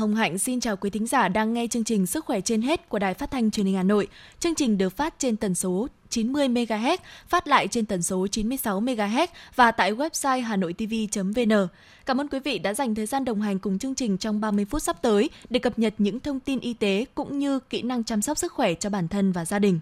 Hồng Hạnh xin chào quý thính giả đang nghe chương trình Sức khỏe trên hết của Đài Phát thanh Truyền hình Hà Nội. Chương trình được phát trên tần số 90 MHz, phát lại trên tần số 96 MHz và tại website hanoitv.vn. Cảm ơn quý vị đã dành thời gian đồng hành cùng chương trình trong 30 phút sắp tới để cập nhật những thông tin y tế cũng như kỹ năng chăm sóc sức khỏe cho bản thân và gia đình.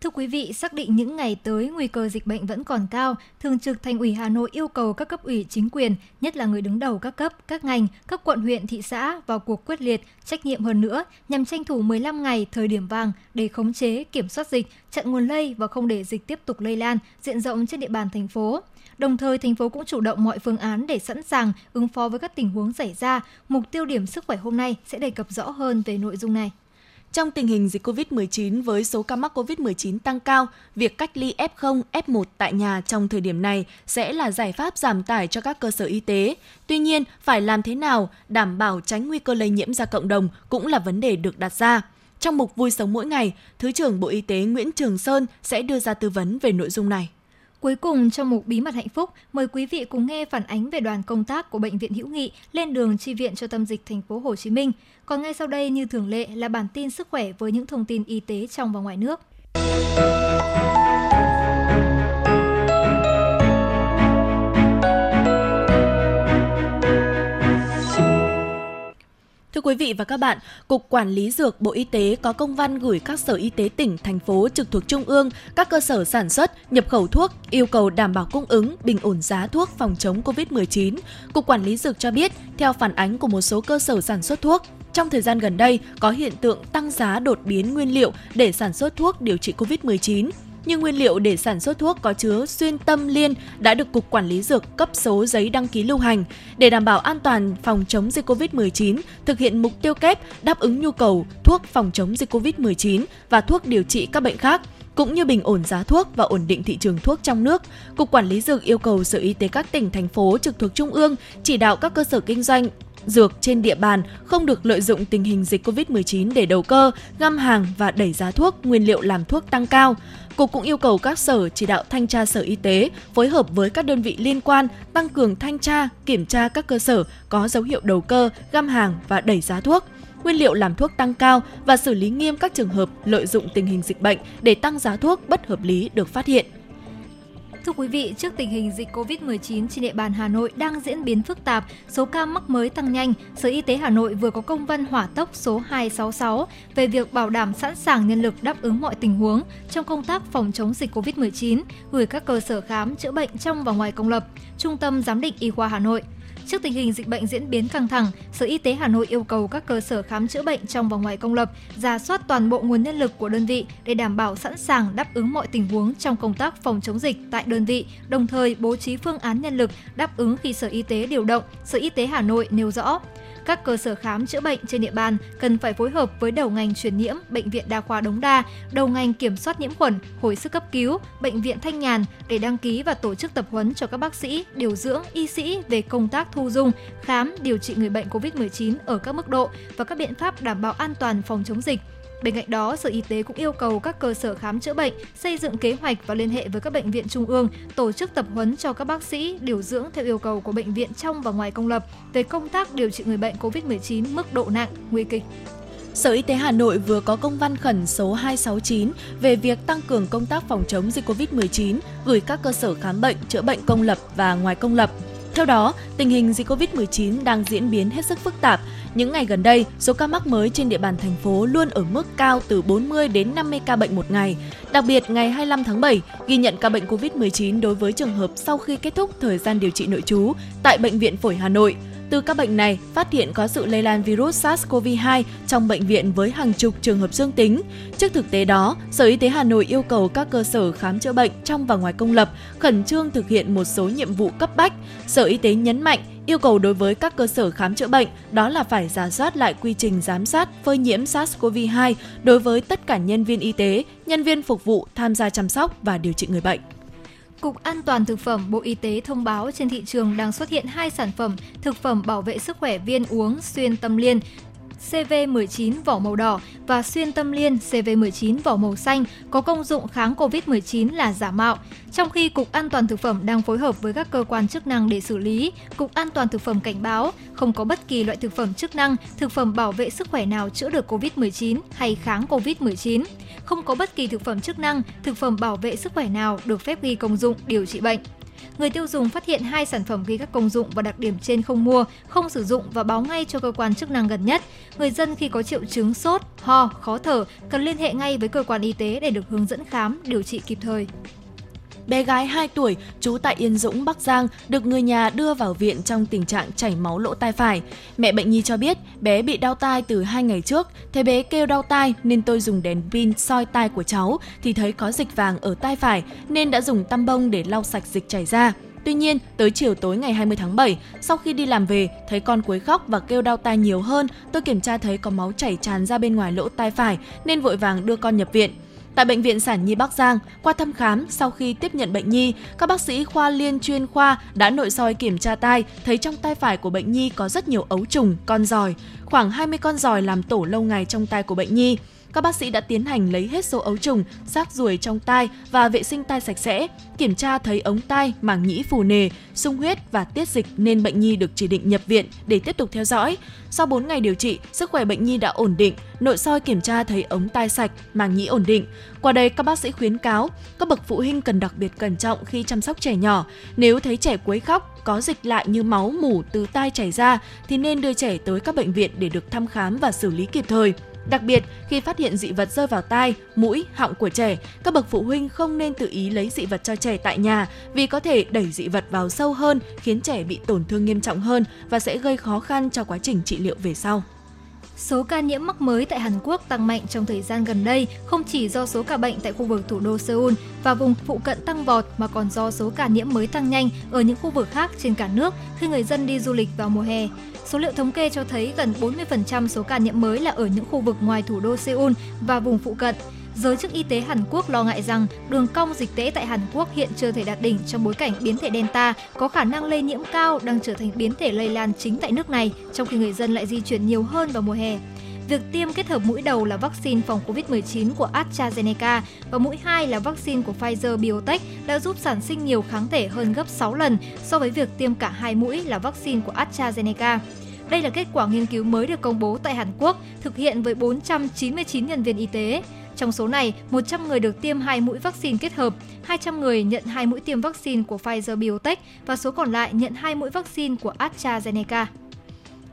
Thưa quý vị, xác định những ngày tới nguy cơ dịch bệnh vẫn còn cao, Thường trực Thành ủy Hà Nội yêu cầu các cấp ủy chính quyền, nhất là người đứng đầu các cấp, các ngành, các quận huyện, thị xã vào cuộc quyết liệt, trách nhiệm hơn nữa nhằm tranh thủ 15 ngày thời điểm vàng để khống chế, kiểm soát dịch, chặn nguồn lây và không để dịch tiếp tục lây lan diện rộng trên địa bàn thành phố. Đồng thời, thành phố cũng chủ động mọi phương án để sẵn sàng ứng phó với các tình huống xảy ra. Mục tiêu điểm sức khỏe hôm nay sẽ đề cập rõ hơn về nội dung này. Trong tình hình dịch COVID-19 với số ca mắc COVID-19 tăng cao, việc cách ly F0, F1 tại nhà trong thời điểm này sẽ là giải pháp giảm tải cho các cơ sở y tế. Tuy nhiên, phải làm thế nào đảm bảo tránh nguy cơ lây nhiễm ra cộng đồng cũng là vấn đề được đặt ra. Trong mục Vui sống mỗi ngày, Thứ trưởng Bộ Y tế Nguyễn Trường Sơn sẽ đưa ra tư vấn về nội dung này. Cuối cùng trong mục Bí mật hạnh phúc, mời quý vị cùng nghe phản ánh về đoàn công tác của bệnh viện Hữu Nghị lên đường chi viện cho tâm dịch thành phố Hồ Chí Minh. Còn ngay sau đây như thường lệ là bản tin sức khỏe với những thông tin y tế trong và ngoài nước. Thưa quý vị và các bạn, Cục Quản lý Dược Bộ Y tế có công văn gửi các sở y tế tỉnh, thành phố trực thuộc Trung ương, các cơ sở sản xuất, nhập khẩu thuốc, yêu cầu đảm bảo cung ứng, bình ổn giá thuốc phòng chống COVID-19. Cục Quản lý Dược cho biết, theo phản ánh của một số cơ sở sản xuất thuốc, trong thời gian gần đây có hiện tượng tăng giá đột biến nguyên liệu để sản xuất thuốc điều trị COVID-19 như nguyên liệu để sản xuất thuốc có chứa xuyên tâm liên đã được Cục Quản lý Dược cấp số giấy đăng ký lưu hành để đảm bảo an toàn phòng chống dịch COVID-19, thực hiện mục tiêu kép đáp ứng nhu cầu thuốc phòng chống dịch COVID-19 và thuốc điều trị các bệnh khác cũng như bình ổn giá thuốc và ổn định thị trường thuốc trong nước. Cục Quản lý Dược yêu cầu Sở Y tế các tỉnh, thành phố trực thuộc Trung ương chỉ đạo các cơ sở kinh doanh dược trên địa bàn không được lợi dụng tình hình dịch COVID-19 để đầu cơ, găm hàng và đẩy giá thuốc, nguyên liệu làm thuốc tăng cao. Cục cũng yêu cầu các sở chỉ đạo thanh tra sở y tế phối hợp với các đơn vị liên quan tăng cường thanh tra, kiểm tra các cơ sở có dấu hiệu đầu cơ, găm hàng và đẩy giá thuốc nguyên liệu làm thuốc tăng cao và xử lý nghiêm các trường hợp lợi dụng tình hình dịch bệnh để tăng giá thuốc bất hợp lý được phát hiện. Thưa quý vị, trước tình hình dịch COVID-19 trên địa bàn Hà Nội đang diễn biến phức tạp, số ca mắc mới tăng nhanh, Sở Y tế Hà Nội vừa có công văn hỏa tốc số 266 về việc bảo đảm sẵn sàng nhân lực đáp ứng mọi tình huống trong công tác phòng chống dịch COVID-19, gửi các cơ sở khám chữa bệnh trong và ngoài công lập, Trung tâm Giám định Y khoa Hà Nội – Trước tình hình dịch bệnh diễn biến căng thẳng, Sở Y tế Hà Nội yêu cầu các cơ sở khám chữa bệnh trong và ngoài công lập ra soát toàn bộ nguồn nhân lực của đơn vị để đảm bảo sẵn sàng đáp ứng mọi tình huống trong công tác phòng chống dịch tại đơn vị, đồng thời bố trí phương án nhân lực đáp ứng khi Sở Y tế điều động. Sở Y tế Hà Nội nêu rõ, các cơ sở khám chữa bệnh trên địa bàn cần phải phối hợp với đầu ngành truyền nhiễm, bệnh viện đa khoa Đống Đa, đầu ngành kiểm soát nhiễm khuẩn, hồi sức cấp cứu, bệnh viện Thanh Nhàn để đăng ký và tổ chức tập huấn cho các bác sĩ, điều dưỡng, y sĩ về công tác thu dung, khám, điều trị người bệnh COVID-19 ở các mức độ và các biện pháp đảm bảo an toàn phòng chống dịch Bên cạnh đó, Sở Y tế cũng yêu cầu các cơ sở khám chữa bệnh xây dựng kế hoạch và liên hệ với các bệnh viện trung ương, tổ chức tập huấn cho các bác sĩ điều dưỡng theo yêu cầu của bệnh viện trong và ngoài công lập về công tác điều trị người bệnh COVID-19 mức độ nặng, nguy kịch. Sở Y tế Hà Nội vừa có công văn khẩn số 269 về việc tăng cường công tác phòng chống dịch COVID-19 gửi các cơ sở khám bệnh, chữa bệnh công lập và ngoài công lập theo đó, tình hình dịch COVID-19 đang diễn biến hết sức phức tạp. Những ngày gần đây, số ca mắc mới trên địa bàn thành phố luôn ở mức cao từ 40 đến 50 ca bệnh một ngày. Đặc biệt, ngày 25 tháng 7 ghi nhận ca bệnh COVID-19 đối với trường hợp sau khi kết thúc thời gian điều trị nội trú tại Bệnh viện Phổi Hà Nội. Từ các bệnh này, phát hiện có sự lây lan virus SARS-CoV-2 trong bệnh viện với hàng chục trường hợp dương tính. Trước thực tế đó, Sở Y tế Hà Nội yêu cầu các cơ sở khám chữa bệnh trong và ngoài công lập khẩn trương thực hiện một số nhiệm vụ cấp bách. Sở Y tế nhấn mạnh yêu cầu đối với các cơ sở khám chữa bệnh đó là phải giả soát lại quy trình giám sát phơi nhiễm SARS-CoV-2 đối với tất cả nhân viên y tế, nhân viên phục vụ tham gia chăm sóc và điều trị người bệnh. Cục An toàn Thực phẩm Bộ Y tế thông báo trên thị trường đang xuất hiện hai sản phẩm thực phẩm bảo vệ sức khỏe viên uống xuyên tâm liên. CV19 vỏ màu đỏ và xuyên tâm liên CV19 vỏ màu xanh có công dụng kháng COVID-19 là giả mạo. Trong khi Cục An toàn Thực phẩm đang phối hợp với các cơ quan chức năng để xử lý, Cục An toàn Thực phẩm cảnh báo không có bất kỳ loại thực phẩm chức năng, thực phẩm bảo vệ sức khỏe nào chữa được COVID-19 hay kháng COVID-19. Không có bất kỳ thực phẩm chức năng, thực phẩm bảo vệ sức khỏe nào được phép ghi công dụng điều trị bệnh người tiêu dùng phát hiện hai sản phẩm ghi các công dụng và đặc điểm trên không mua, không sử dụng và báo ngay cho cơ quan chức năng gần nhất. Người dân khi có triệu chứng sốt, ho, khó thở cần liên hệ ngay với cơ quan y tế để được hướng dẫn khám, điều trị kịp thời. Bé gái 2 tuổi, trú tại Yên Dũng, Bắc Giang, được người nhà đưa vào viện trong tình trạng chảy máu lỗ tai phải. Mẹ bệnh nhi cho biết bé bị đau tai từ 2 ngày trước, thấy bé kêu đau tai nên tôi dùng đèn pin soi tai của cháu thì thấy có dịch vàng ở tai phải nên đã dùng tăm bông để lau sạch dịch chảy ra. Tuy nhiên, tới chiều tối ngày 20 tháng 7, sau khi đi làm về, thấy con quấy khóc và kêu đau tai nhiều hơn, tôi kiểm tra thấy có máu chảy tràn ra bên ngoài lỗ tai phải nên vội vàng đưa con nhập viện. Tại Bệnh viện Sản Nhi Bắc Giang, qua thăm khám sau khi tiếp nhận bệnh nhi, các bác sĩ khoa liên chuyên khoa đã nội soi kiểm tra tai, thấy trong tai phải của bệnh nhi có rất nhiều ấu trùng, con giòi, khoảng 20 con giòi làm tổ lâu ngày trong tai của bệnh nhi. Các bác sĩ đã tiến hành lấy hết số ấu trùng, xác ruồi trong tai và vệ sinh tai sạch sẽ, kiểm tra thấy ống tai, màng nhĩ phù nề, sung huyết và tiết dịch nên bệnh nhi được chỉ định nhập viện để tiếp tục theo dõi. Sau 4 ngày điều trị, sức khỏe bệnh nhi đã ổn định, nội soi kiểm tra thấy ống tai sạch, màng nhĩ ổn định. Qua đây, các bác sĩ khuyến cáo các bậc phụ huynh cần đặc biệt cẩn trọng khi chăm sóc trẻ nhỏ. Nếu thấy trẻ quấy khóc, có dịch lại như máu mủ từ tai chảy ra thì nên đưa trẻ tới các bệnh viện để được thăm khám và xử lý kịp thời. Đặc biệt, khi phát hiện dị vật rơi vào tai, mũi, họng của trẻ, các bậc phụ huynh không nên tự ý lấy dị vật cho trẻ tại nhà vì có thể đẩy dị vật vào sâu hơn, khiến trẻ bị tổn thương nghiêm trọng hơn và sẽ gây khó khăn cho quá trình trị liệu về sau. Số ca nhiễm mắc mới tại Hàn Quốc tăng mạnh trong thời gian gần đây, không chỉ do số ca bệnh tại khu vực thủ đô Seoul và vùng phụ cận tăng vọt, mà còn do số ca nhiễm mới tăng nhanh ở những khu vực khác trên cả nước khi người dân đi du lịch vào mùa hè. Số liệu thống kê cho thấy gần 40% số ca nhiễm mới là ở những khu vực ngoài thủ đô Seoul và vùng phụ cận. Giới chức y tế Hàn Quốc lo ngại rằng đường cong dịch tễ tại Hàn Quốc hiện chưa thể đạt đỉnh trong bối cảnh biến thể Delta có khả năng lây nhiễm cao đang trở thành biến thể lây lan chính tại nước này, trong khi người dân lại di chuyển nhiều hơn vào mùa hè. Việc tiêm kết hợp mũi đầu là vaccine phòng COVID-19 của AstraZeneca và mũi 2 là vaccine của Pfizer-BioNTech đã giúp sản sinh nhiều kháng thể hơn gấp 6 lần so với việc tiêm cả hai mũi là vaccine của AstraZeneca. Đây là kết quả nghiên cứu mới được công bố tại Hàn Quốc, thực hiện với 499 nhân viên y tế. Trong số này, 100 người được tiêm hai mũi vaccine kết hợp, 200 người nhận hai mũi tiêm vaccine của Pfizer-BioNTech và số còn lại nhận hai mũi vaccine của AstraZeneca.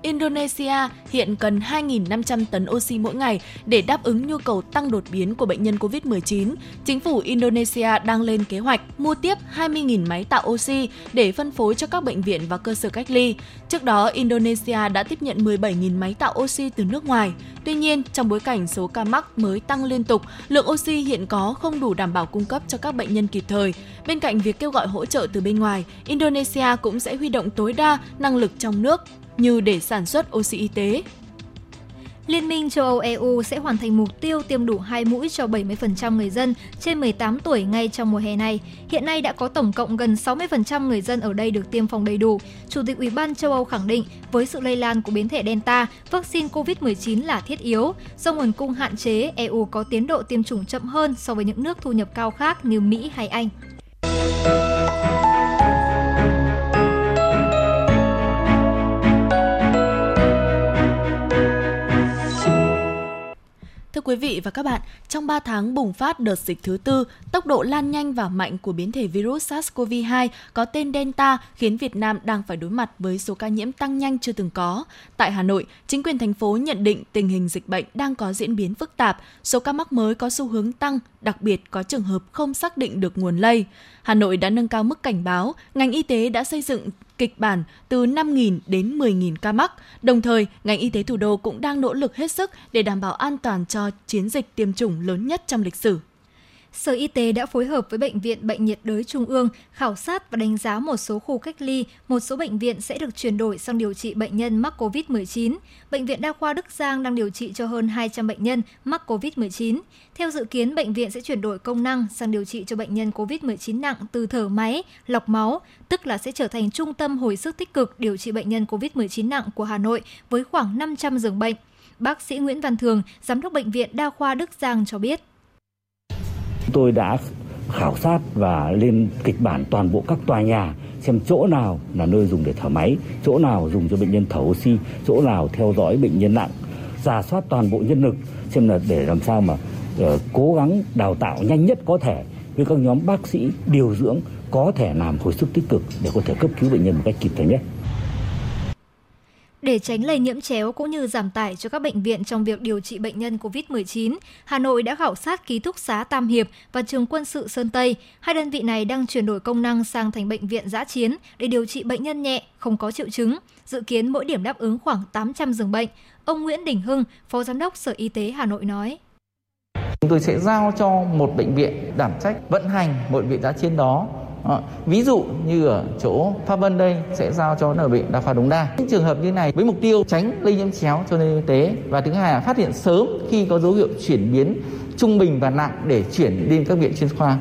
Indonesia hiện cần 2.500 tấn oxy mỗi ngày để đáp ứng nhu cầu tăng đột biến của bệnh nhân COVID-19. Chính phủ Indonesia đang lên kế hoạch mua tiếp 20.000 máy tạo oxy để phân phối cho các bệnh viện và cơ sở cách ly. Trước đó, Indonesia đã tiếp nhận 17.000 máy tạo oxy từ nước ngoài. Tuy nhiên, trong bối cảnh số ca mắc mới tăng liên tục, lượng oxy hiện có không đủ đảm bảo cung cấp cho các bệnh nhân kịp thời. Bên cạnh việc kêu gọi hỗ trợ từ bên ngoài, Indonesia cũng sẽ huy động tối đa năng lực trong nước như để sản xuất oxy y tế. Liên minh châu Âu EU sẽ hoàn thành mục tiêu tiêm đủ 2 mũi cho 70% người dân trên 18 tuổi ngay trong mùa hè này. Hiện nay đã có tổng cộng gần 60% người dân ở đây được tiêm phòng đầy đủ. Chủ tịch Ủy ban châu Âu khẳng định với sự lây lan của biến thể Delta, vaccine COVID-19 là thiết yếu. Do nguồn cung hạn chế, EU có tiến độ tiêm chủng chậm hơn so với những nước thu nhập cao khác như Mỹ hay Anh. Quý vị và các bạn, trong 3 tháng bùng phát đợt dịch thứ tư, tốc độ lan nhanh và mạnh của biến thể virus SARS-CoV-2 có tên Delta khiến Việt Nam đang phải đối mặt với số ca nhiễm tăng nhanh chưa từng có. Tại Hà Nội, chính quyền thành phố nhận định tình hình dịch bệnh đang có diễn biến phức tạp, số ca mắc mới có xu hướng tăng, đặc biệt có trường hợp không xác định được nguồn lây. Hà Nội đã nâng cao mức cảnh báo, ngành y tế đã xây dựng kịch bản từ 5.000 đến 10.000 ca mắc. Đồng thời, ngành y tế thủ đô cũng đang nỗ lực hết sức để đảm bảo an toàn cho chiến dịch tiêm chủng lớn nhất trong lịch sử. Sở Y tế đã phối hợp với Bệnh viện Bệnh nhiệt đới Trung ương khảo sát và đánh giá một số khu cách ly, một số bệnh viện sẽ được chuyển đổi sang điều trị bệnh nhân mắc COVID-19. Bệnh viện Đa khoa Đức Giang đang điều trị cho hơn 200 bệnh nhân mắc COVID-19. Theo dự kiến, bệnh viện sẽ chuyển đổi công năng sang điều trị cho bệnh nhân COVID-19 nặng từ thở máy, lọc máu, tức là sẽ trở thành trung tâm hồi sức tích cực điều trị bệnh nhân COVID-19 nặng của Hà Nội với khoảng 500 giường bệnh. bác sĩ Nguyễn Văn Thường, giám đốc bệnh viện Đa khoa Đức Giang cho biết. Tôi đã khảo sát và lên kịch bản toàn bộ các tòa nhà xem chỗ nào là nơi dùng để thở máy, chỗ nào dùng cho bệnh nhân thở oxy, chỗ nào theo dõi bệnh nhân nặng, giả soát toàn bộ nhân lực xem là để làm sao mà uh, cố gắng đào tạo nhanh nhất có thể với các nhóm bác sĩ điều dưỡng có thể làm hồi sức tích cực để có thể cấp cứu bệnh nhân một cách kịp thời nhất. Để tránh lây nhiễm chéo cũng như giảm tải cho các bệnh viện trong việc điều trị bệnh nhân COVID-19, Hà Nội đã khảo sát ký túc xá Tam Hiệp và trường quân sự Sơn Tây. Hai đơn vị này đang chuyển đổi công năng sang thành bệnh viện giã chiến để điều trị bệnh nhân nhẹ, không có triệu chứng. Dự kiến mỗi điểm đáp ứng khoảng 800 giường bệnh. Ông Nguyễn Đình Hưng, Phó Giám đốc Sở Y tế Hà Nội nói. Chúng tôi sẽ giao cho một bệnh viện đảm trách vận hành một bệnh viện giã chiến đó đó. ví dụ như ở chỗ Pháp Vân đây sẽ giao cho nở bệnh đa khoa Đống Đa. Những trường hợp như này với mục tiêu tránh lây nhiễm chéo cho nền y tế và thứ hai là phát hiện sớm khi có dấu hiệu chuyển biến trung bình và nặng để chuyển đến các viện chuyên khoa.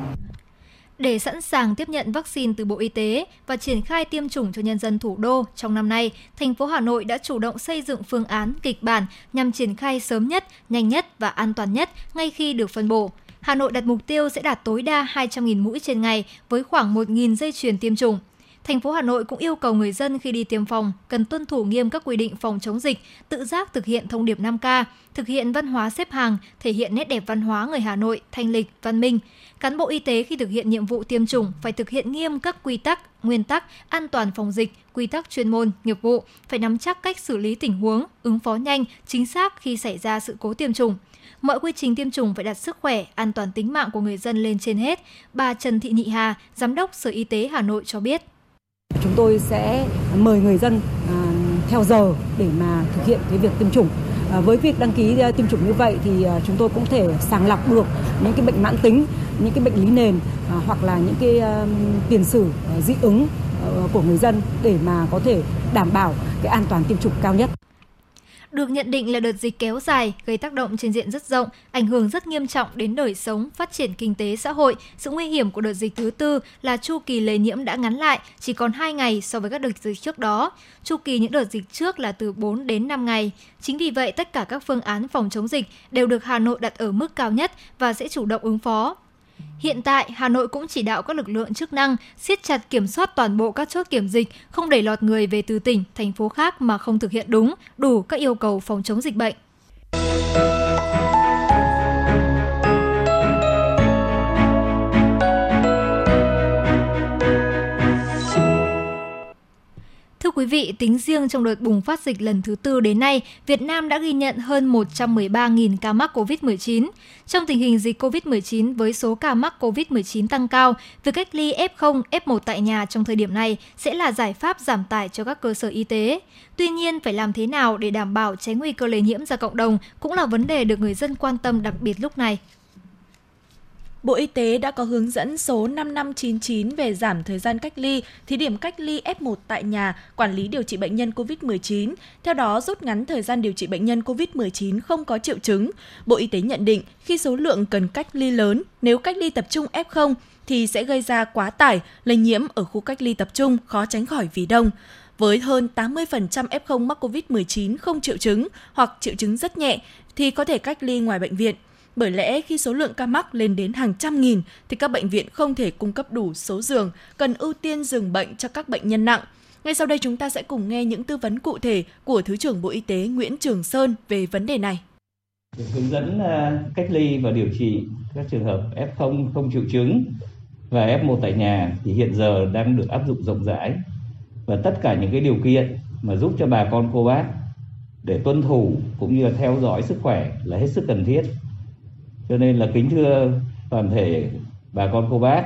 Để sẵn sàng tiếp nhận vaccine từ Bộ Y tế và triển khai tiêm chủng cho nhân dân thủ đô trong năm nay, thành phố Hà Nội đã chủ động xây dựng phương án kịch bản nhằm triển khai sớm nhất, nhanh nhất và an toàn nhất ngay khi được phân bổ. Hà Nội đặt mục tiêu sẽ đạt tối đa 200.000 mũi trên ngày với khoảng 1.000 dây chuyền tiêm chủng. Thành phố Hà Nội cũng yêu cầu người dân khi đi tiêm phòng cần tuân thủ nghiêm các quy định phòng chống dịch, tự giác thực hiện thông điệp 5K, thực hiện văn hóa xếp hàng, thể hiện nét đẹp văn hóa người Hà Nội, thanh lịch, văn minh. Cán bộ y tế khi thực hiện nhiệm vụ tiêm chủng phải thực hiện nghiêm các quy tắc, nguyên tắc an toàn phòng dịch, quy tắc chuyên môn, nghiệp vụ, phải nắm chắc cách xử lý tình huống, ứng phó nhanh, chính xác khi xảy ra sự cố tiêm chủng. Mọi quy trình tiêm chủng phải đặt sức khỏe, an toàn tính mạng của người dân lên trên hết. Bà Trần Thị Nhị Hà, Giám đốc Sở Y tế Hà Nội cho biết. Chúng tôi sẽ mời người dân à, theo giờ để mà thực hiện cái việc tiêm chủng. À, với việc đăng ký à, tiêm chủng như vậy thì chúng tôi cũng thể sàng lọc được những cái bệnh mãn tính, những cái bệnh lý nền hoặc là những cái tiền sử dị ứng của người dân để mà có thể đảm bảo cái an toàn tiêm chủng cao nhất được nhận định là đợt dịch kéo dài, gây tác động trên diện rất rộng, ảnh hưởng rất nghiêm trọng đến đời sống, phát triển kinh tế xã hội. Sự nguy hiểm của đợt dịch thứ tư là chu kỳ lây nhiễm đã ngắn lại, chỉ còn 2 ngày so với các đợt dịch trước đó. Chu kỳ những đợt dịch trước là từ 4 đến 5 ngày. Chính vì vậy, tất cả các phương án phòng chống dịch đều được Hà Nội đặt ở mức cao nhất và sẽ chủ động ứng phó. Hiện tại, Hà Nội cũng chỉ đạo các lực lượng chức năng siết chặt kiểm soát toàn bộ các chốt kiểm dịch, không để lọt người về từ tỉnh, thành phố khác mà không thực hiện đúng, đủ các yêu cầu phòng chống dịch bệnh. Quý vị, tính riêng trong đợt bùng phát dịch lần thứ tư đến nay, Việt Nam đã ghi nhận hơn 113.000 ca mắc COVID-19. Trong tình hình dịch COVID-19 với số ca mắc COVID-19 tăng cao, việc cách ly F0, F1 tại nhà trong thời điểm này sẽ là giải pháp giảm tải cho các cơ sở y tế. Tuy nhiên, phải làm thế nào để đảm bảo tránh nguy cơ lây nhiễm ra cộng đồng cũng là vấn đề được người dân quan tâm đặc biệt lúc này. Bộ Y tế đã có hướng dẫn số 5599 về giảm thời gian cách ly, thí điểm cách ly F1 tại nhà, quản lý điều trị bệnh nhân COVID-19. Theo đó, rút ngắn thời gian điều trị bệnh nhân COVID-19 không có triệu chứng. Bộ Y tế nhận định khi số lượng cần cách ly lớn, nếu cách ly tập trung F0 thì sẽ gây ra quá tải, lây nhiễm ở khu cách ly tập trung khó tránh khỏi vì đông với hơn 80% F0 mắc COVID-19 không triệu chứng hoặc triệu chứng rất nhẹ thì có thể cách ly ngoài bệnh viện. Bởi lẽ khi số lượng ca mắc lên đến hàng trăm nghìn thì các bệnh viện không thể cung cấp đủ số giường, cần ưu tiên giường bệnh cho các bệnh nhân nặng. Ngay sau đây chúng ta sẽ cùng nghe những tư vấn cụ thể của Thứ trưởng Bộ Y tế Nguyễn Trường Sơn về vấn đề này. Hướng dẫn à, cách ly và điều trị các trường hợp F0 không triệu chứng và F1 tại nhà thì hiện giờ đang được áp dụng rộng rãi và tất cả những cái điều kiện mà giúp cho bà con cô bác để tuân thủ cũng như là theo dõi sức khỏe là hết sức cần thiết cho nên là kính thưa toàn thể bà con cô bác.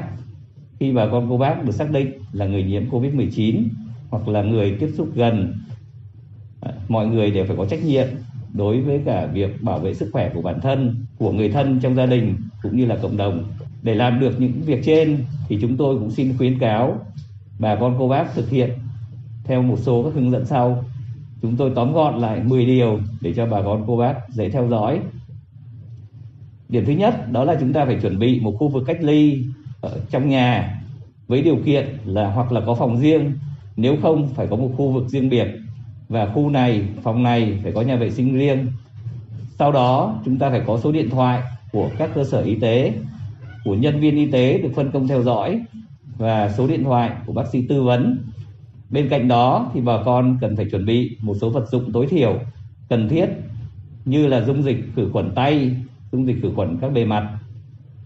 Khi bà con cô bác được xác định là người nhiễm covid 19 hoặc là người tiếp xúc gần à, mọi người đều phải có trách nhiệm đối với cả việc bảo vệ sức khỏe của bản thân, của người thân trong gia đình cũng như là cộng đồng. Để làm được những việc trên thì chúng tôi cũng xin khuyến cáo bà con cô bác thực hiện theo một số các hướng dẫn sau. Chúng tôi tóm gọn lại 10 điều để cho bà con cô bác dễ theo dõi điểm thứ nhất đó là chúng ta phải chuẩn bị một khu vực cách ly ở trong nhà với điều kiện là hoặc là có phòng riêng. Nếu không phải có một khu vực riêng biệt. Và khu này phòng này phải có nhà vệ sinh riêng. Sau đó chúng ta phải có số điện thoại của các cơ sở y tế, của nhân viên y tế được phân công theo dõi và số điện thoại của bác sĩ tư vấn. Bên cạnh đó thì bà con cần phải chuẩn bị một số vật dụng tối thiểu cần thiết như là dung dịch khử khuẩn tay, dung dịch khử khuẩn các bề mặt,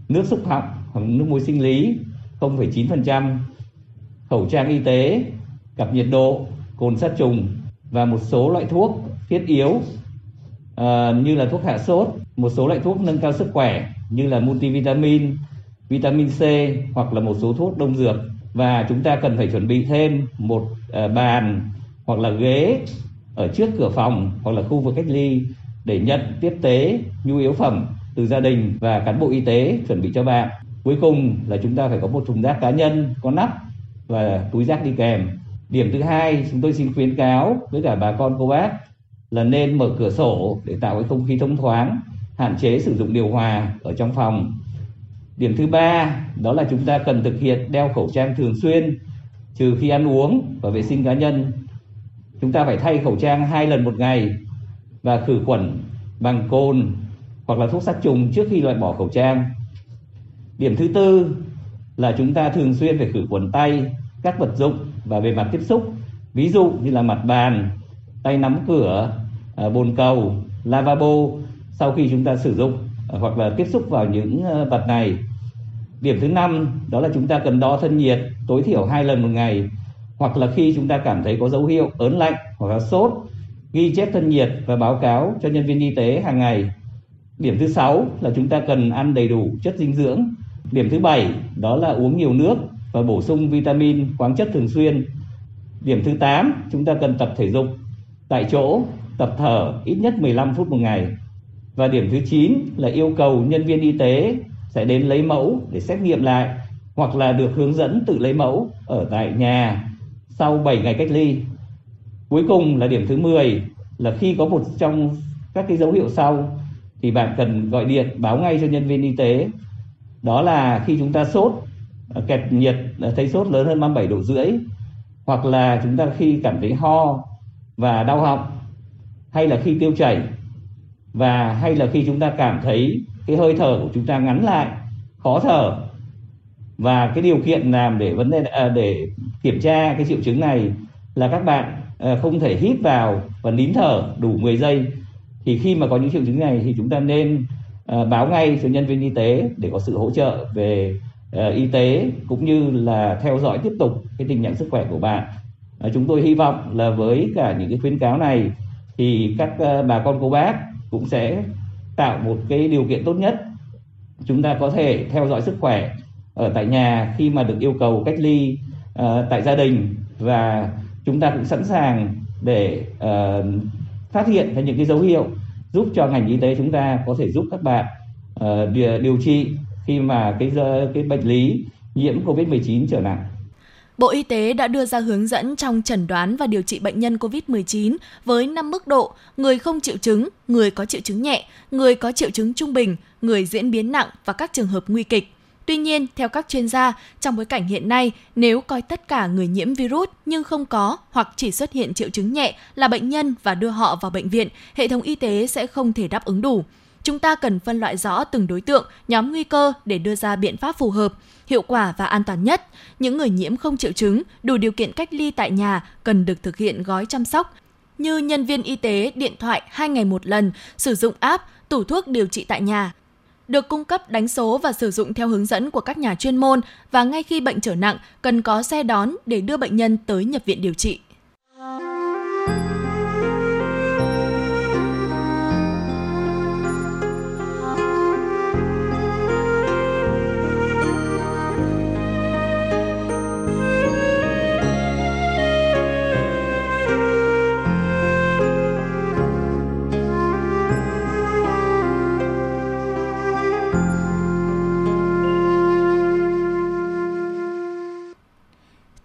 nước xúc họng hoặc nước muối sinh lý 0,9%, khẩu trang y tế, cặp nhiệt độ, cồn sát trùng và một số loại thuốc thiết yếu uh, như là thuốc hạ sốt, một số loại thuốc nâng cao sức khỏe như là multivitamin, vitamin C hoặc là một số thuốc đông dược. Và chúng ta cần phải chuẩn bị thêm một ờ, bàn hoặc là ghế ở trước cửa phòng hoặc là khu vực cách ly để nhận tiếp tế nhu yếu phẩm từ gia đình và cán bộ y tế chuẩn bị cho bạn. Cuối cùng là chúng ta phải có một thùng rác cá nhân có nắp và túi rác đi kèm. Điểm thứ hai, chúng tôi xin khuyến cáo với cả bà con cô bác là nên mở cửa sổ để tạo cái không khí thông thoáng, hạn chế sử dụng điều hòa ở trong phòng. Điểm thứ ba, đó là chúng ta cần thực hiện đeo khẩu trang thường xuyên, trừ khi ăn uống và vệ sinh cá nhân. Chúng ta phải thay khẩu trang hai lần một ngày và khử khuẩn bằng cồn hoặc là thuốc sát trùng trước khi loại bỏ khẩu trang. Điểm thứ tư là chúng ta thường xuyên phải khử khuẩn tay, các vật dụng và bề mặt tiếp xúc, ví dụ như là mặt bàn, tay nắm cửa, à, bồn cầu, lavabo sau khi chúng ta sử dụng à, hoặc là tiếp xúc vào những à, vật này. Điểm thứ năm đó là chúng ta cần đo thân nhiệt tối thiểu hai lần một ngày hoặc là khi chúng ta cảm thấy có dấu hiệu ớn lạnh hoặc là sốt ghi chép thân nhiệt và báo cáo cho nhân viên y tế hàng ngày. Điểm thứ sáu là chúng ta cần ăn đầy đủ chất dinh dưỡng. Điểm thứ bảy đó là uống nhiều nước và bổ sung vitamin, khoáng chất thường xuyên. Điểm thứ 8, chúng ta cần tập thể dục tại chỗ, tập thở ít nhất 15 phút một ngày. Và điểm thứ 9 là yêu cầu nhân viên y tế sẽ đến lấy mẫu để xét nghiệm lại hoặc là được hướng dẫn tự lấy mẫu ở tại nhà sau 7 ngày cách ly Cuối cùng là điểm thứ 10 là khi có một trong các cái dấu hiệu sau thì bạn cần gọi điện báo ngay cho nhân viên y tế. Đó là khi chúng ta sốt, à, kẹt nhiệt à, thấy sốt lớn hơn 37 độ rưỡi hoặc là chúng ta khi cảm thấy ho và đau họng hay là khi tiêu chảy và hay là khi chúng ta cảm thấy cái hơi thở của chúng ta ngắn lại, khó thở và cái điều kiện làm để vấn đề à, để kiểm tra cái triệu chứng này là các bạn à, không thể hít vào và nín thở đủ 10 giây thì khi mà có những triệu chứng này thì chúng ta nên uh, báo ngay cho nhân viên y tế để có sự hỗ trợ về uh, y tế cũng như là theo dõi tiếp tục cái tình trạng sức khỏe của bạn. Uh, chúng tôi hy vọng là với cả những cái khuyến cáo này thì các uh, bà con cô bác cũng sẽ tạo một cái điều kiện tốt nhất chúng ta có thể theo dõi sức khỏe ở tại nhà khi mà được yêu cầu cách ly uh, tại gia đình và chúng ta cũng sẵn sàng để uh, phát hiện ra những cái dấu hiệu giúp cho ngành y tế chúng ta có thể giúp các bạn uh, điều, trị khi mà cái cái bệnh lý nhiễm COVID-19 trở nặng. Bộ Y tế đã đưa ra hướng dẫn trong chẩn đoán và điều trị bệnh nhân COVID-19 với 5 mức độ: người không triệu chứng, người có triệu chứng nhẹ, người có triệu chứng trung bình, người diễn biến nặng và các trường hợp nguy kịch. Tuy nhiên, theo các chuyên gia, trong bối cảnh hiện nay, nếu coi tất cả người nhiễm virus nhưng không có hoặc chỉ xuất hiện triệu chứng nhẹ là bệnh nhân và đưa họ vào bệnh viện, hệ thống y tế sẽ không thể đáp ứng đủ. Chúng ta cần phân loại rõ từng đối tượng, nhóm nguy cơ để đưa ra biện pháp phù hợp, hiệu quả và an toàn nhất. Những người nhiễm không triệu chứng, đủ điều kiện cách ly tại nhà cần được thực hiện gói chăm sóc như nhân viên y tế điện thoại 2 ngày một lần, sử dụng app, tủ thuốc điều trị tại nhà, được cung cấp đánh số và sử dụng theo hướng dẫn của các nhà chuyên môn và ngay khi bệnh trở nặng, cần có xe đón để đưa bệnh nhân tới nhập viện điều trị.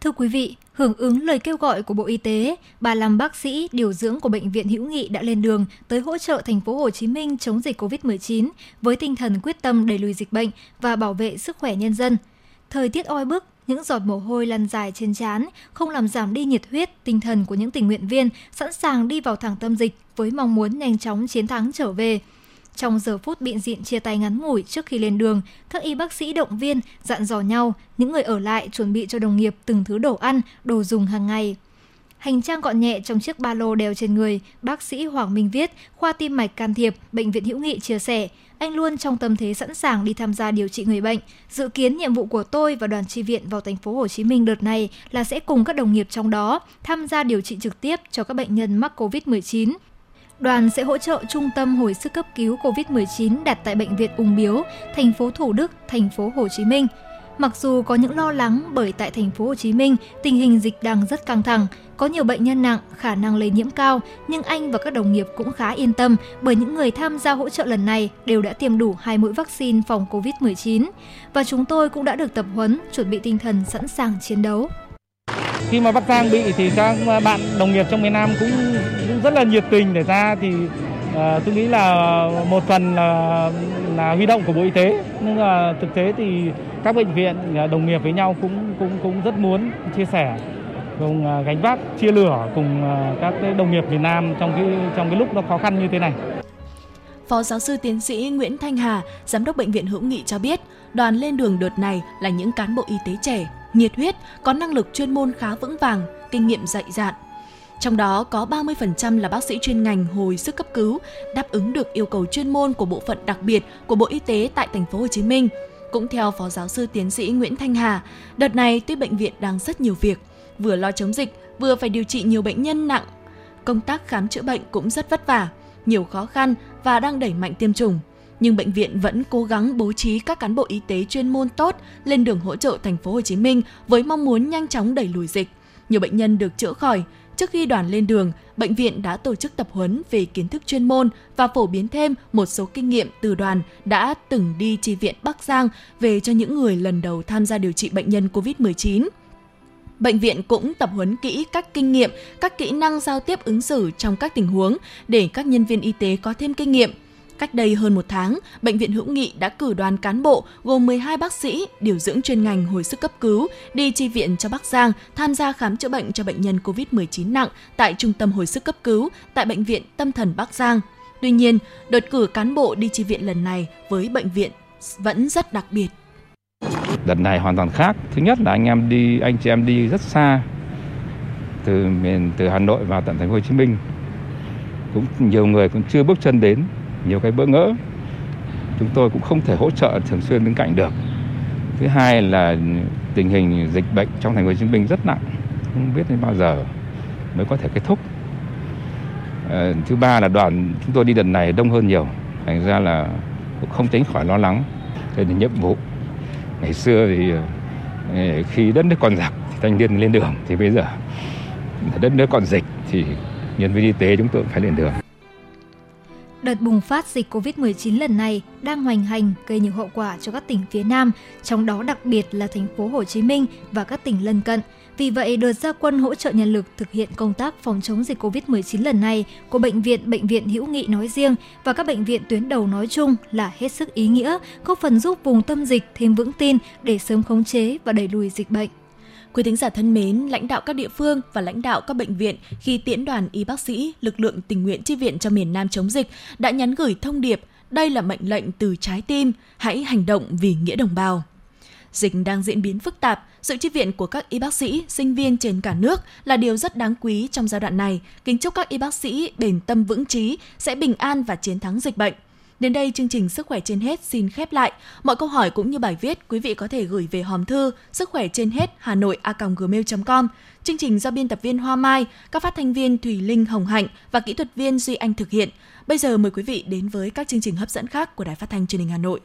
Thưa quý vị, hưởng ứng lời kêu gọi của Bộ Y tế, 35 bác sĩ điều dưỡng của bệnh viện Hữu Nghị đã lên đường tới hỗ trợ thành phố Hồ Chí Minh chống dịch COVID-19 với tinh thần quyết tâm đẩy lùi dịch bệnh và bảo vệ sức khỏe nhân dân. Thời tiết oi bức, những giọt mồ hôi lăn dài trên trán không làm giảm đi nhiệt huyết, tinh thần của những tình nguyện viên sẵn sàng đi vào thẳng tâm dịch với mong muốn nhanh chóng chiến thắng trở về. Trong giờ phút biện diện chia tay ngắn ngủi trước khi lên đường, các y bác sĩ động viên, dặn dò nhau, những người ở lại chuẩn bị cho đồng nghiệp từng thứ đồ ăn, đồ dùng hàng ngày. Hành trang gọn nhẹ trong chiếc ba lô đeo trên người, bác sĩ Hoàng Minh Viết, khoa tim mạch can thiệp, Bệnh viện Hữu Nghị chia sẻ, anh luôn trong tâm thế sẵn sàng đi tham gia điều trị người bệnh. Dự kiến nhiệm vụ của tôi và đoàn tri viện vào thành phố Hồ Chí Minh đợt này là sẽ cùng các đồng nghiệp trong đó tham gia điều trị trực tiếp cho các bệnh nhân mắc COVID-19. Đoàn sẽ hỗ trợ trung tâm hồi sức cấp cứu COVID-19 đặt tại bệnh viện Ung Biếu, thành phố Thủ Đức, thành phố Hồ Chí Minh. Mặc dù có những lo lắng bởi tại thành phố Hồ Chí Minh tình hình dịch đang rất căng thẳng, có nhiều bệnh nhân nặng, khả năng lây nhiễm cao, nhưng anh và các đồng nghiệp cũng khá yên tâm bởi những người tham gia hỗ trợ lần này đều đã tiêm đủ hai mũi vaccine phòng COVID-19 và chúng tôi cũng đã được tập huấn chuẩn bị tinh thần sẵn sàng chiến đấu. Khi mà Bắc Giang bị thì các bạn đồng nghiệp trong miền Nam cũng, cũng rất là nhiệt tình để ra thì À, tôi nghĩ là một phần là là huy động của Bộ Y tế nhưng mà thực tế thì các bệnh viện ờ, đồng nghiệp với nhau cũng cũng cũng rất muốn chia sẻ cùng ờ, gánh vác chia lửa cùng các đồng nghiệp Việt Nam trong cái trong cái lúc nó khó khăn như thế này. Phó giáo sư tiến sĩ Nguyễn Thanh Hà, giám đốc bệnh viện Hữu Nghị cho biết, đoàn lên đường đợt này là những cán bộ y tế trẻ, nhiệt huyết, có năng lực chuyên môn khá vững vàng, kinh nghiệm dạy dạn. Trong đó có 30% là bác sĩ chuyên ngành hồi sức cấp cứu, đáp ứng được yêu cầu chuyên môn của bộ phận đặc biệt của Bộ Y tế tại thành phố Hồ Chí Minh. Cũng theo Phó giáo sư tiến sĩ Nguyễn Thanh Hà, đợt này tuy bệnh viện đang rất nhiều việc, vừa lo chống dịch, vừa phải điều trị nhiều bệnh nhân nặng. Công tác khám chữa bệnh cũng rất vất vả, nhiều khó khăn và đang đẩy mạnh tiêm chủng. Nhưng bệnh viện vẫn cố gắng bố trí các cán bộ y tế chuyên môn tốt lên đường hỗ trợ thành phố Hồ Chí Minh với mong muốn nhanh chóng đẩy lùi dịch. Nhiều bệnh nhân được chữa khỏi. Trước khi đoàn lên đường, bệnh viện đã tổ chức tập huấn về kiến thức chuyên môn và phổ biến thêm một số kinh nghiệm từ đoàn đã từng đi chi viện Bắc Giang về cho những người lần đầu tham gia điều trị bệnh nhân COVID-19 bệnh viện cũng tập huấn kỹ các kinh nghiệm, các kỹ năng giao tiếp ứng xử trong các tình huống để các nhân viên y tế có thêm kinh nghiệm. Cách đây hơn một tháng, Bệnh viện Hữu Nghị đã cử đoàn cán bộ gồm 12 bác sĩ điều dưỡng chuyên ngành hồi sức cấp cứu đi chi viện cho Bắc Giang tham gia khám chữa bệnh cho bệnh nhân COVID-19 nặng tại Trung tâm hồi sức cấp cứu tại Bệnh viện Tâm thần Bắc Giang. Tuy nhiên, đợt cử cán bộ đi chi viện lần này với bệnh viện vẫn rất đặc biệt. Đợt này hoàn toàn khác. Thứ nhất là anh em đi, anh chị em đi rất xa từ miền từ Hà Nội vào tận thành phố Hồ Chí Minh. Cũng nhiều người cũng chưa bước chân đến, nhiều cái bỡ ngỡ. Chúng tôi cũng không thể hỗ trợ thường xuyên bên cạnh được. Thứ hai là tình hình dịch bệnh trong thành phố Hồ Chí Minh rất nặng, không biết đến bao giờ mới có thể kết thúc. À, thứ ba là đoàn chúng tôi đi đợt này đông hơn nhiều, thành ra là cũng không tránh khỏi lo lắng. đây là nhiệm vụ ngày xưa thì ờ, khi đất nước còn giặc thanh niên lên đường thì bây giờ đất nước còn dịch thì nhân viên y tế chúng tôi phải lên đường Đợt bùng phát dịch COVID-19 lần này đang hoành hành gây nhiều hậu quả cho các tỉnh phía Nam, trong đó đặc biệt là thành phố Hồ Chí Minh và các tỉnh lân cận. Vì vậy, đợt gia quân hỗ trợ nhân lực thực hiện công tác phòng chống dịch COVID-19 lần này của bệnh viện Bệnh viện Hữu Nghị nói riêng và các bệnh viện tuyến đầu nói chung là hết sức ý nghĩa, góp phần giúp vùng tâm dịch thêm vững tin để sớm khống chế và đẩy lùi dịch bệnh. Quý thính giả thân mến, lãnh đạo các địa phương và lãnh đạo các bệnh viện khi tiễn đoàn y bác sĩ, lực lượng tình nguyện chi viện cho miền Nam chống dịch đã nhắn gửi thông điệp đây là mệnh lệnh từ trái tim, hãy hành động vì nghĩa đồng bào. Dịch đang diễn biến phức tạp, sự chi viện của các y bác sĩ, sinh viên trên cả nước là điều rất đáng quý trong giai đoạn này. Kính chúc các y bác sĩ bền tâm vững trí, sẽ bình an và chiến thắng dịch bệnh. Đến đây chương trình Sức khỏe trên hết xin khép lại. Mọi câu hỏi cũng như bài viết quý vị có thể gửi về hòm thư sức khỏe trên hết hà nội a gmail.com. Chương trình do biên tập viên Hoa Mai, các phát thanh viên Thùy Linh Hồng Hạnh và kỹ thuật viên Duy Anh thực hiện. Bây giờ mời quý vị đến với các chương trình hấp dẫn khác của Đài Phát thanh Truyền hình Hà Nội.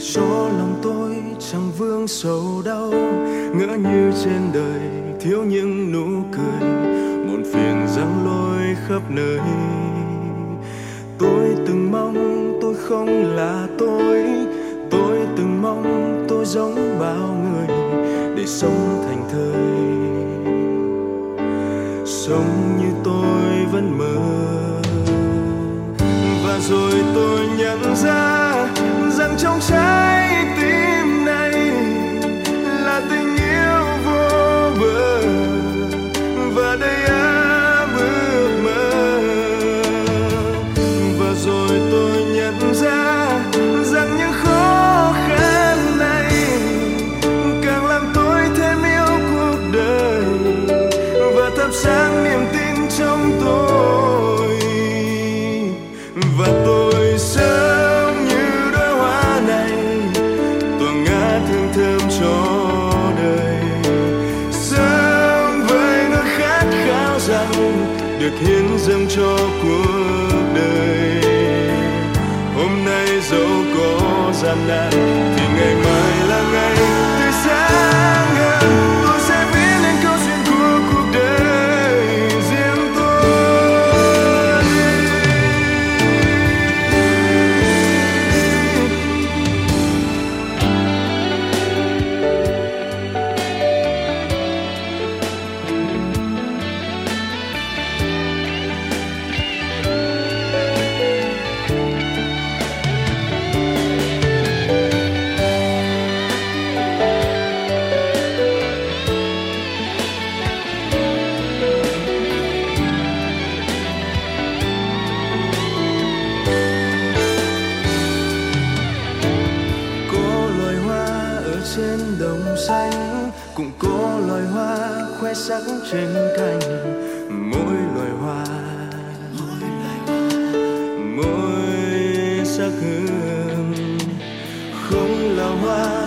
Cho lòng tôi chẳng vương sầu đau. Ngỡ như trên đời thiếu những nụ cười, muộn phiền giăng lôi khắp nơi. Tôi từng mong tôi không là tôi tôi từng mong tôi giống bao người để sống thành thơi sống như tôi vẫn mơ. Và rồi tôi nhận ra rằng trong trái được hiến dâng cho cuộc đời. Hôm nay dẫu có gian nan, thì ngày mai là ngày tươi sáng xanh, cũng có loài hoa khoe sắc trên cành. Mỗi loài hoa, mỗi sắc hương. Không là hoa